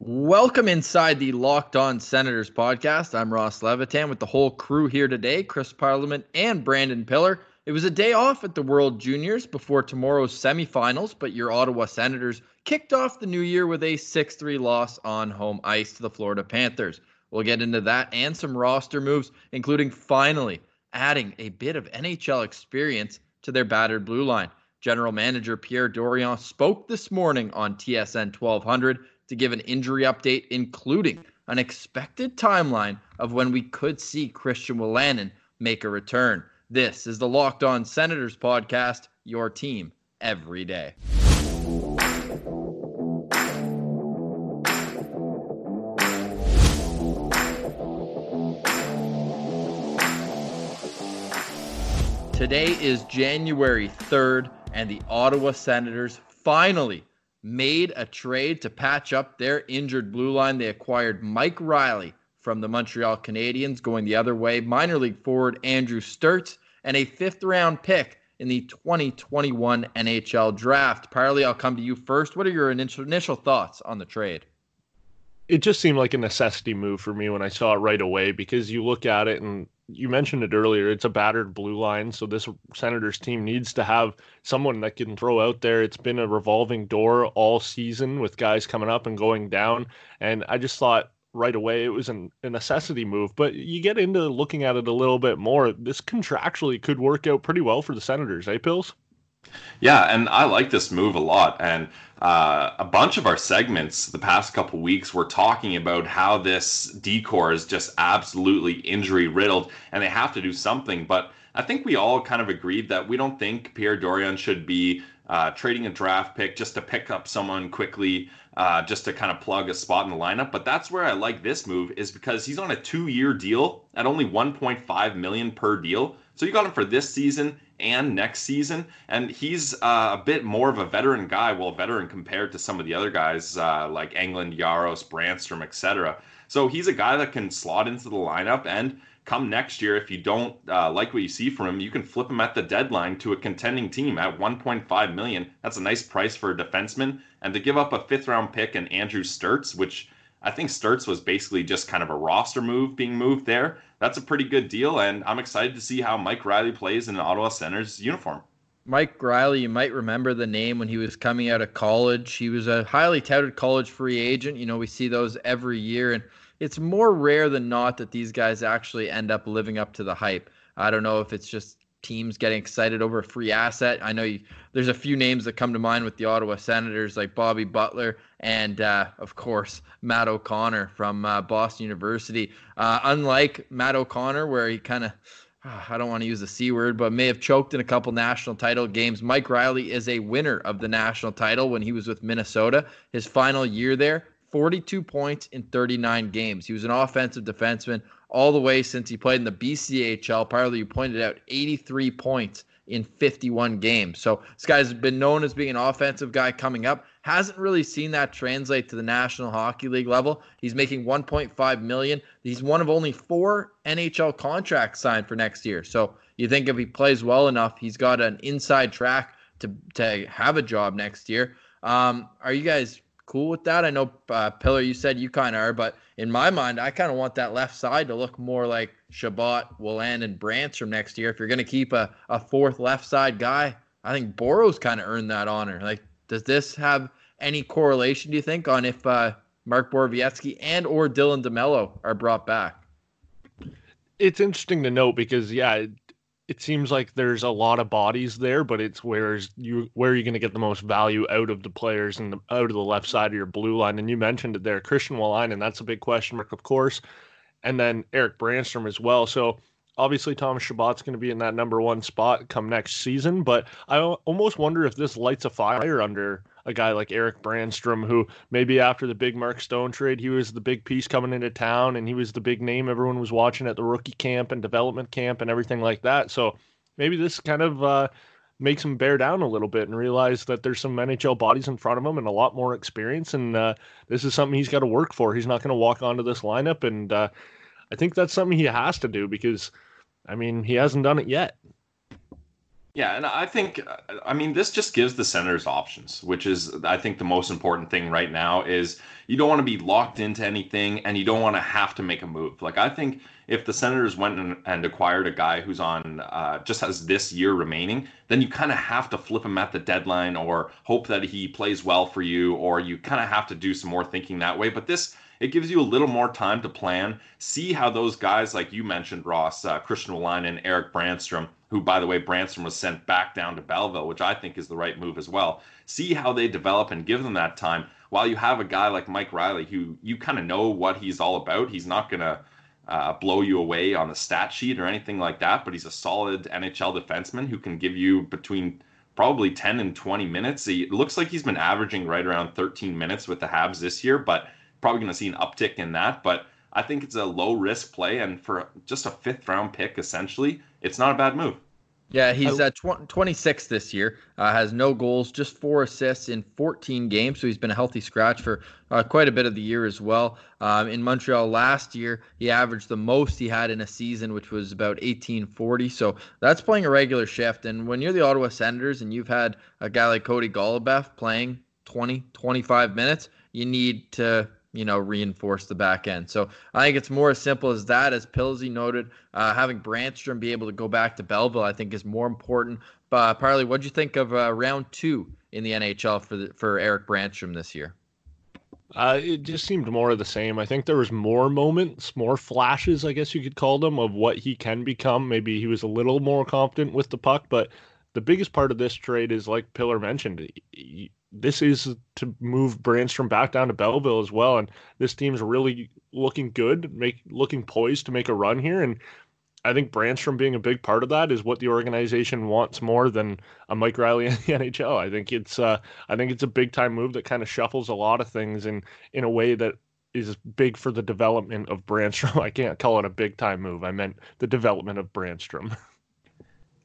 Welcome inside the Locked On Senators podcast. I'm Ross Levitan with the whole crew here today Chris Parliament and Brandon Pillar. It was a day off at the World Juniors before tomorrow's semifinals, but your Ottawa Senators kicked off the new year with a 6 3 loss on home ice to the Florida Panthers. We'll get into that and some roster moves, including finally adding a bit of NHL experience to their battered blue line. General Manager Pierre Dorion spoke this morning on TSN 1200 to give an injury update, including an expected timeline of when we could see Christian Wolanin make a return. This is the Locked On Senators podcast, your team every day. Today is January 3rd, and the Ottawa Senators finally made a trade to patch up their injured blue line. They acquired Mike Reilly from the Montreal Canadiens, going the other way, minor league forward Andrew Sturtz, and a fifth round pick in the 2021 NHL draft. Parley, I'll come to you first. What are your initial, initial thoughts on the trade? It just seemed like a necessity move for me when I saw it right away because you look at it and you mentioned it earlier. It's a battered blue line, so this Senators team needs to have someone that can throw out there. It's been a revolving door all season with guys coming up and going down, and I just thought right away it was an, a necessity move. But you get into looking at it a little bit more. This contractually could work out pretty well for the Senators, eh, Pills? Yeah, and I like this move a lot. And uh, a bunch of our segments the past couple weeks were talking about how this D corps is just absolutely injury riddled and they have to do something. But I think we all kind of agreed that we don't think Pierre Dorion should be uh, trading a draft pick just to pick up someone quickly, uh, just to kind of plug a spot in the lineup. But that's where I like this move is because he's on a two-year deal at only 1.5 million per deal. So you got him for this season and next season. And he's uh, a bit more of a veteran guy, well, veteran compared to some of the other guys uh, like Englund, Jaros, Brannstrom, etc. So he's a guy that can slot into the lineup and come next year, if you don't uh, like what you see from him, you can flip him at the deadline to a contending team at 1.5 million. That's a nice price for a defenseman. And to give up a fifth round pick and Andrew Sturtz, which I think Sturtz was basically just kind of a roster move being moved there. That's a pretty good deal, and I'm excited to see how Mike Reilly plays in an Ottawa Senators uniform. Mike Reilly, you might remember the name when he was coming out of college. He was a highly touted college free agent. You know, we see those every year, and it's more rare than not that these guys actually end up living up to the hype. I don't know if it's just teams getting excited over a free asset. I know you, there's a few names that come to mind with the Ottawa Senators, like Bobby Butler and, uh, of course, Matt O'Connor from uh, Boston University. Uh, unlike Matt O'Connor, where he kind of I don't want to use the C word, but may have choked in a couple national title games. Mike Riley is a winner of the national title when he was with Minnesota. His final year there, 42 points in 39 games. He was an offensive defenseman, all the way since he played in the BCHL. Partly, you pointed out 83 points in 51 games. So this guy's been known as being an offensive guy coming up. Hasn't really seen that translate to the National Hockey League level. He's making 1.5 million. He's one of only four NHL contracts signed for next year. So you think if he plays well enough, he's got an inside track to to have a job next year. Um, are you guys cool with that? I know uh, Pillar, you said you kind of are, but in my mind, I kind of want that left side to look more like Chabot, Willan, and Brant from next year. If you're going to keep a, a fourth left side guy, I think Boros kind of earned that honor. Like, does this have any correlation, do you think, on if uh, Mark Borowiecki and or Dylan DeMelo are brought back? It's interesting to note because, yeah, it seems like there's a lot of bodies there, but it's where's you where are you going to get the most value out of the players and the, out of the left side of your blue line? And you mentioned it there, Christian Wolanin, and that's a big question mark, of course, and then Erik Brannstrom as well. So obviously Thomas Chabot's going to be in that number one spot come next season, but I almost wonder if this lights a fire under a guy like Erik Brannstrom, who maybe after the big Mark Stone trade, he was the big piece coming into town and he was the big name everyone was watching at the rookie camp and development camp and everything like that. So maybe this kind of uh, makes him bear down a little bit and realize that there's some NHL bodies in front of him and a lot more experience. And uh, this is something he's got to work for. He's not going to walk onto this lineup. And uh, I think that's something he has to do because, I mean, he hasn't done it yet. Yeah, and I think, I mean, this just gives the Senators options, which is, I think, the most important thing right now is you don't want to be locked into anything and you don't want to have to make a move. Like, I think if the Senators went and, and acquired a guy who's on uh, just has this year remaining, then you kind of have to flip him at the deadline or hope that he plays well for you, or you kind of have to do some more thinking that way. But this, it gives you a little more time to plan, see how those guys, like you mentioned, Ross, uh, Christian and Erik Brannstrom, who, by the way, Brannstrom was sent back down to Belleville, which I think is the right move as well. See how they develop and give them that time. While you have a guy like Mike Reilly who you kind of know what he's all about, he's not going to uh, blow you away on the stat sheet or anything like that, but he's a solid NHL defenseman who can give you between probably 10 and 20 minutes. He, looks like he's been averaging right around 13 minutes with the Habs this year, but probably going to see an uptick in that. But I think it's a low risk play, and for just a fifth round pick, essentially, it's not a bad move. Yeah, he's at tw- 26 this year. Uh, has no goals, just four assists in 14 games. So he's been a healthy scratch for uh, quite a bit of the year as well. Um, in Montreal last year, he averaged the most he had in a season, which was about 1840. So that's playing a regular shift. And when you're the Ottawa Senators and you've had a guy like Cody Goloubef playing 20, 25 minutes, you need to you know, reinforce the back end. So I think it's more as simple as that. As Pilsy noted, uh, having Brannstrom be able to go back to Belleville, I think, is more important. Uh, Parley, what do you think of uh, round two in the NHL for the, for Erik Brannstrom this year? Uh, it just seemed more of the same. I think there was more moments, more flashes, I guess you could call them, of what he can become. Maybe he was a little more confident with the puck, but the biggest part of this trade is, like Pillar mentioned, this is to move Brannstrom back down to Belleville as well. And this team's really looking good, make looking poised to make a run here. And I think Brannstrom being a big part of that is what the organization wants more than a Mike Reilly in the NHL. I think it's uh, I think it's a big time move that kind of shuffles a lot of things in in a way that is big for the development of Brannstrom. I can't call it a big time move. I meant the development of Brannstrom.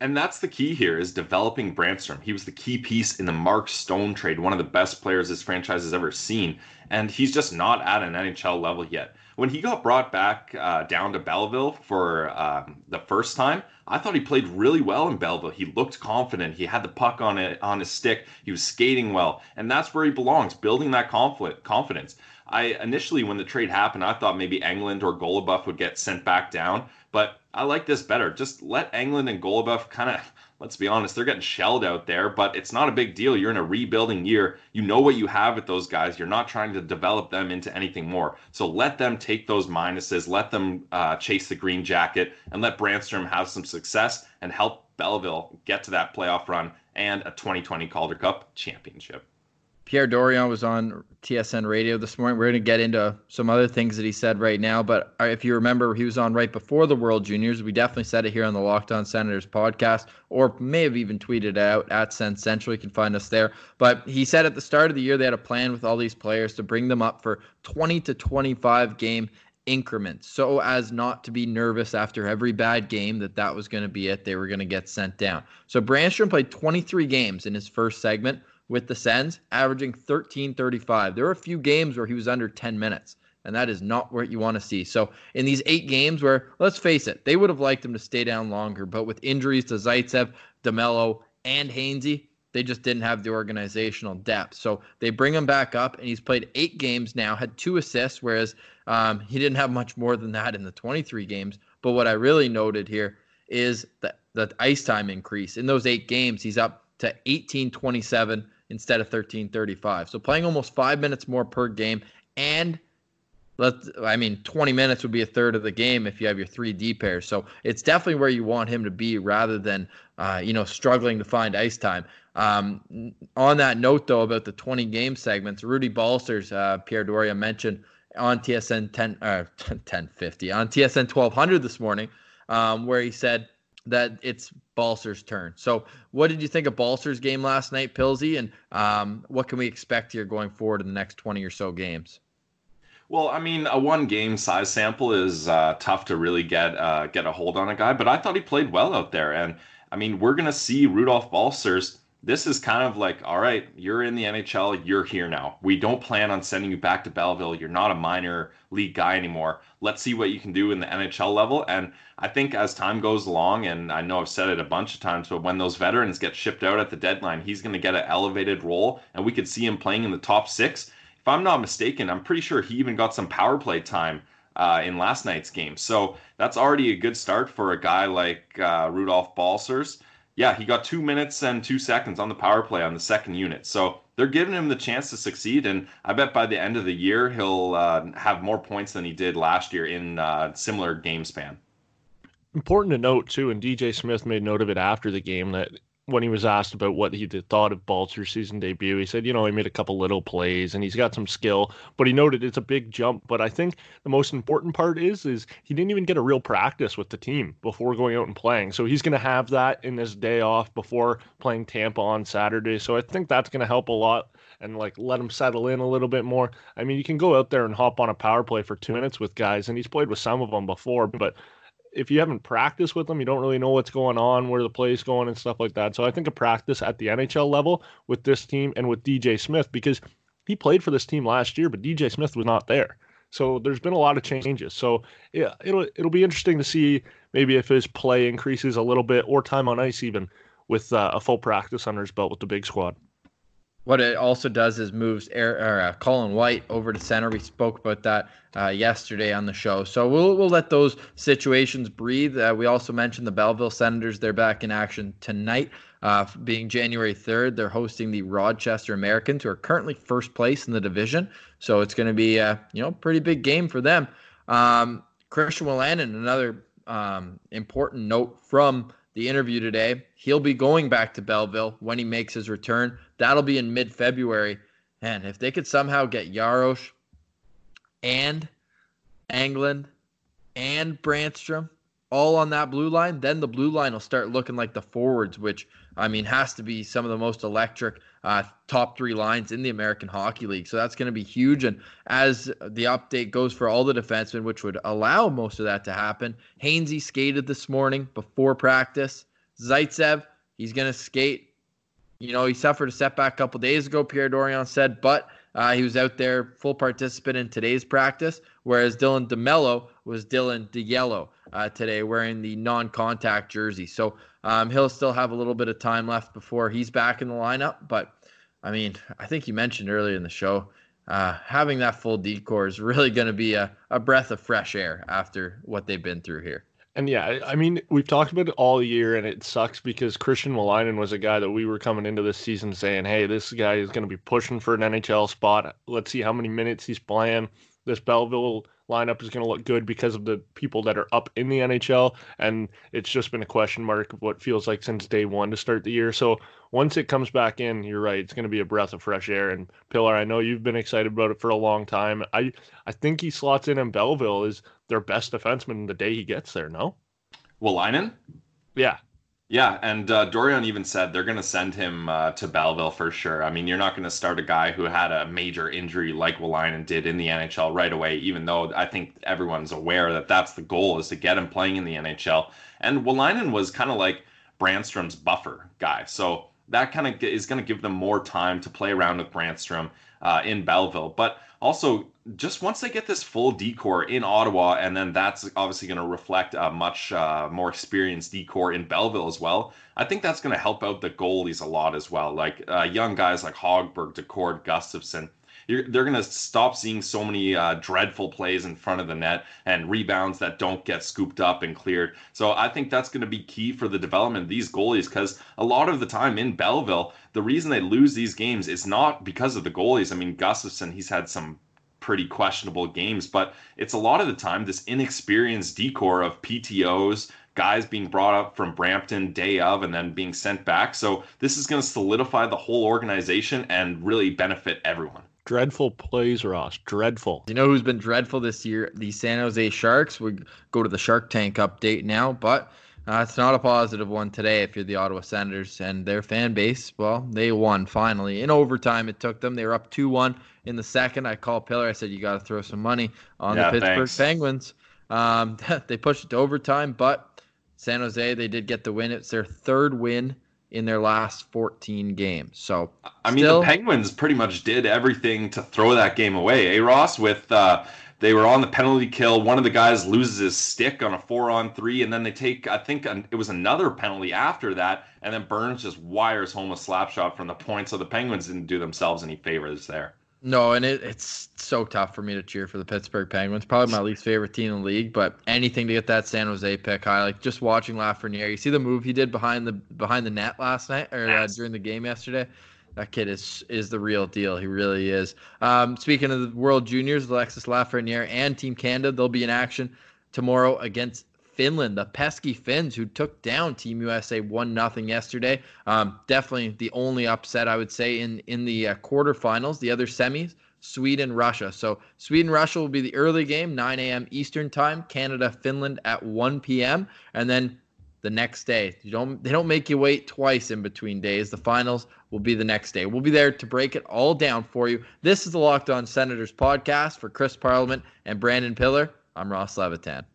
and that's the key here is developing Brannstrom. He was the key piece in the Mark Stone trade, one of the best players this franchise has ever seen, and he's just not at an NHL level yet. When he got brought back uh, down to Belleville for um, the first time, I thought he played really well in Belleville. He looked confident. He had the puck on it on his stick. He was skating well, and that's where he belongs, building that conflict, confidence. I initially, when the trade happened, I thought maybe Englund or Goloubef would get sent back down, but I like this better. Just let Englund and Goloubef kind of, let's be honest, they're getting shelled out there, but it's not a big deal. You're in a rebuilding year. You know what you have with those guys. You're not trying to develop them into anything more. So let them take those minuses, let them uh, chase the green jacket, and let Brannstrom have some success and help Belleville get to that playoff run and a 2020 Calder Cup championship. Pierre Dorion was on TSN radio this morning. We're going to get into some other things that he said right now. But if you remember, he was on right before the World Juniors. We definitely said it here on the Locked On Senators podcast, or may have even tweeted out at Sens Central. You can find us there. But he said at the start of the year, they had a plan with all these players to bring them up for 20 to 25 game increments so as not to be nervous after every bad game that that was going to be it. They were going to get sent down. So Brannstrom played 23 games in his first segment with the Sens, averaging 13:35. There were a few games where he was under 10 minutes, and that is not what you want to see. So in these eight games, where let's face it, they would have liked him to stay down longer, but with injuries to Zaitsev, DeMelo, and Hainsey, they just didn't have the organizational depth. So they bring him back up, and he's played eight games now, had two assists, whereas um, he didn't have much more than that in the 23 games. But what I really noted here is that the ice time increase in those eight games. He's up to 1827 instead of 1335. So playing almost five minutes more per game. And let's, I mean, 20 minutes would be a third of the game if you have your three D pairs. So it's definitely where you want him to be rather than, uh, you know, struggling to find ice time. Um, on that note, though, about the 20 game segments, Rudy Balcers, uh, Pierre Doria mentioned on TSN 10, uh, 1050, on TSN 1200 this morning, um, where he said, that it's Balcer's turn. So, what did you think of Balcer's game last night, Pilsy, and um, what can we expect here going forward in the next 20 or so games? Well, I mean, a one game size sample is uh, tough to really get uh, get a hold on a guy, but I thought he played well out there, and I mean, we're gonna see Rudolph Balcers this is kind of like, all right, you're in the NHL, you're here now. We don't plan on sending you back to Belleville. You're not a minor league guy anymore. Let's see what you can do in the NHL level. And I think as time goes along, and I know I've said it a bunch of times, but when those veterans get shipped out at the deadline, he's going to get an elevated role, and we could see him playing in the top six. If I'm not mistaken, I'm pretty sure he even got some power play time uh, in last night's game. So that's already a good start for a guy like uh, Rudolph Balcers yeah, he got two minutes and two seconds on the power play on the second unit. So they're giving him the chance to succeed, and I bet by the end of the year he'll uh, have more points than he did last year in uh, similar game span. Important to note too, and DJ Smith made note of it after the game that when he was asked about what he thought of Balcer's season debut, he said, you know, he made a couple little plays and he's got some skill, but he noted it's a big jump. But I think the most important part is is he didn't even get a real practice with the team before going out and playing. So he's going to have that in his day off before playing Tampa on Saturday. So I think that's going to help a lot and like let him settle in a little bit more. I mean, you can go out there and hop on a power play for two minutes with guys, and he's played with some of them before, but if you haven't practiced with them, you don't really know what's going on, where the play's going, and stuff like that. So I think a practice at the NHL level with this team and with DJ Smith because he played for this team last year, but DJ Smith was not there. So there's been a lot of changes. So yeah, it'll it'll be interesting to see maybe if his play increases a little bit or time on ice even with uh, a full practice under his belt with the big squad. What it also does is moves Air, or, uh, Colin White over to center. We spoke about that uh, yesterday on the show. So we'll, we'll let those situations breathe. Uh, we also mentioned the Belleville Senators. They're back in action tonight, uh, being January 3rd. They're hosting the Rochester Americans, who are currently first place in the division. So it's going to be a you know pretty big game for them. Um, Christian Wolanin, another um, important note from the interview today. He'll be going back to Belleville when he makes his return. That'll be in mid February. And if they could somehow get Jaros and Englund and Brannstrom all on that blue line, then the blue line will start looking like the forwards, which I mean has to be some of the most electric uh, top three lines in the American Hockey League. So that's going to be huge. And as the update goes for all the defensemen, which would allow most of that to happen, Hainsey skated this morning before practice. Zaitsev, he's going to skate. You know, he suffered a setback a couple days ago, Pierre Dorion said, but uh, he was out there full participant in today's practice, whereas Dylan DeMelo was Dylan DeYellow uh, today wearing the non contact jersey. So um, he'll still have a little bit of time left before he's back in the lineup. But I mean, I think you mentioned earlier in the show, uh, having that full D corps is really going to be a, a breath of fresh air after what they've been through here. And yeah, I mean, we've talked about it all year, and it sucks because Christian Wolanin was a guy that we were coming into this season saying, hey, this guy is going to be pushing for an NHL spot. Let's see how many minutes he's playing. This Belleville lineup is going to look good because of the people that are up in the NHL. And it's just been a question mark of what feels like since day one to start the year. So once it comes back in, you're right. It's going to be a breath of fresh air. And Pillar, I know you've been excited about it for a long time. I I think he slots in in Belleville is their best defenseman the day he gets there. No. Wolanin? Yeah. Yeah, and uh, Dorion even said they're going to send him uh, to Belleville for sure. I mean, you're not going to start a guy who had a major injury like Wolanin did in the NHL right away, even though I think everyone's aware that that's the goal is to get him playing in the NHL. And Wolanin was kind of like Brannstrom's buffer guy. So that kind of is going to give them more time to play around with Brannstrom uh, in Belleville. But also, just once they get this full D corps in Ottawa, and then that's obviously going to reflect a much uh, more experienced D corps in Belleville as well. I think that's going to help out the goalies a lot as well. Like uh, young guys like Hogberg, Daccord, Gustavsson. They're going to stop seeing so many uh, dreadful plays in front of the net and rebounds that don't get scooped up and cleared. So I think that's going to be key for the development of these goalies because a lot of the time in Belleville, the reason they lose these games is not because of the goalies. I mean, Gustavsson, he's had some pretty questionable games, but it's a lot of the time this inexperienced D corps of PTOs, guys being brought up from Brampton day of and then being sent back. So this is going to solidify the whole organization and really benefit everyone. Dreadful plays, Ross. Dreadful. You know who's been dreadful this year? The San Jose Sharks. We go to the Shark Tank update now, but uh, it's not a positive one today if you're the Ottawa Senators and their fan base. Well, they won finally. In overtime, it took them. They were up 2 1 in the second. I called Pillar. I said, You got to throw some money on yeah, the Pittsburgh thanks. Penguins. Um, they pushed it to overtime, but San Jose, they did get the win. It's their third win in their last 14 games. So I mean, still, the Penguins pretty much did everything to throw that game away. Eh, Ross? With uh, they were on the penalty kill. One of the guys loses his stick on a four on three, and then they take, I think it was another penalty after that, and then Burns just wires home a slap shot from the point. So the Penguins didn't do themselves any favors there. No, and it, it's so tough for me to cheer for the Pittsburgh Penguins. Probably my least favorite team in the league, but anything to get that San Jose pick high. Like just watching Lafreniere, you see the move he did behind the behind the net last night or uh, during the game yesterday. That kid is is the real deal. He really is. Um, speaking of the World Juniors, Alexis Lafreniere and Team Canada, they'll be in action tomorrow against Finland, the pesky Finns who took down Team USA one nothing yesterday. Um, definitely the only upset I would say in in the uh, quarterfinals. The other semis, Sweden Russia. So Sweden Russia will be the early game, 9 a.m. Eastern time. Canada Finland at 1 p.m. and then the next day. You don't they don't make you wait twice in between days. The finals will be the next day. We'll be there to break it all down for you. This is the Locked On Senators podcast for Chris Parliament and Brandon Pillar. I'm Ross Levitan.